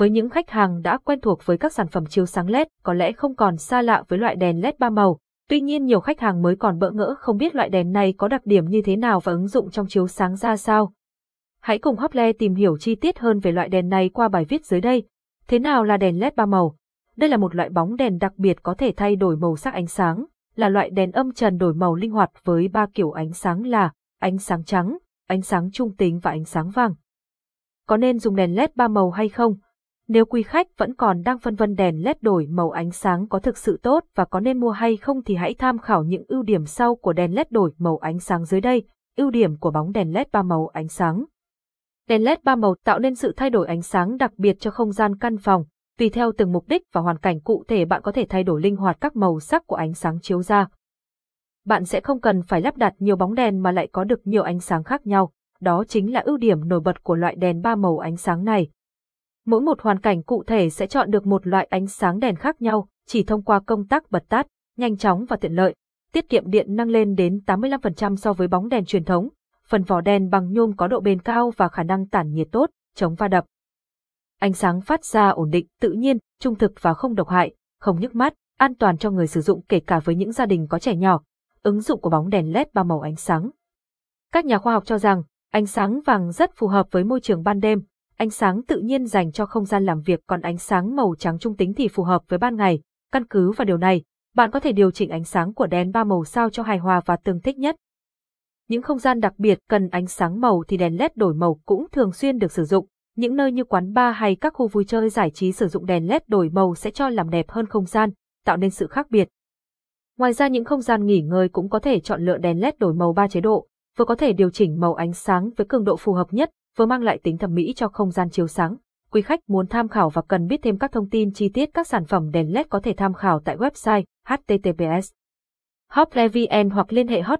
Với những khách hàng đã quen thuộc với các sản phẩm chiếu sáng LED, có lẽ không còn xa lạ với loại đèn LED ba màu. Tuy nhiên nhiều khách hàng mới còn bỡ ngỡ không biết loại đèn này có đặc điểm như thế nào và ứng dụng trong chiếu sáng ra sao. Hãy cùng Hople tìm hiểu chi tiết hơn về loại đèn này qua bài viết dưới đây. Thế nào là đèn LED ba màu? Đây là một loại bóng đèn đặc biệt có thể thay đổi màu sắc ánh sáng, là loại đèn âm trần đổi màu linh hoạt với ba kiểu ánh sáng là ánh sáng trắng, ánh sáng trung tính và ánh sáng vàng. Có nên dùng đèn LED ba màu hay không? Nếu quý khách vẫn còn đang phân vân đèn LED đổi màu ánh sáng có thực sự tốt và có nên mua hay không thì hãy tham khảo những ưu điểm sau của đèn LED đổi màu ánh sáng dưới đây. Ưu điểm của bóng đèn LED ba màu ánh sáng. Đèn LED ba màu tạo nên sự thay đổi ánh sáng đặc biệt cho không gian căn phòng. Tùy theo từng mục đích và hoàn cảnh cụ thể bạn có thể thay đổi linh hoạt các màu sắc của ánh sáng chiếu ra. Bạn sẽ không cần phải lắp đặt nhiều bóng đèn mà lại có được nhiều ánh sáng khác nhau. Đó chính là ưu điểm nổi bật của loại đèn ba màu ánh sáng này. Mỗi một hoàn cảnh cụ thể sẽ chọn được một loại ánh sáng đèn khác nhau, chỉ thông qua công tắc bật tắt, nhanh chóng và tiện lợi. Tiết kiệm điện năng lên đến 85% so với bóng đèn truyền thống. Phần vỏ đèn bằng nhôm có độ bền cao và khả năng tản nhiệt tốt, chống va đập. Ánh sáng phát ra ổn định, tự nhiên, trung thực và không độc hại, không nhức mắt, an toàn cho người sử dụng kể cả với những gia đình có trẻ nhỏ. Ứng dụng của bóng đèn LED ba màu ánh sáng. Các nhà khoa học cho rằng, ánh sáng vàng rất phù hợp với môi trường ban đêm, ánh sáng tự nhiên dành cho không gian làm việc còn ánh sáng màu trắng trung tính thì phù hợp với ban ngày. Căn cứ vào điều này, bạn có thể điều chỉnh ánh sáng của đèn ba màu sao cho hài hòa và tương thích nhất. Những không gian đặc biệt cần ánh sáng màu thì đèn LED đổi màu cũng thường xuyên được sử dụng. Những nơi như quán bar hay các khu vui chơi giải trí sử dụng đèn LED đổi màu sẽ cho làm đẹp hơn không gian, tạo nên sự khác biệt. Ngoài ra những không gian nghỉ ngơi cũng có thể chọn lựa đèn LED đổi màu 3 chế độ, vừa có thể điều chỉnh màu ánh sáng với cường độ phù hợp nhất, vừa mang lại tính thẩm mỹ cho không gian chiếu sáng. Quý khách muốn tham khảo và cần biết thêm các thông tin chi tiết các sản phẩm đèn LED có thể tham khảo tại website https hotline.vn hoặc liên hệ hot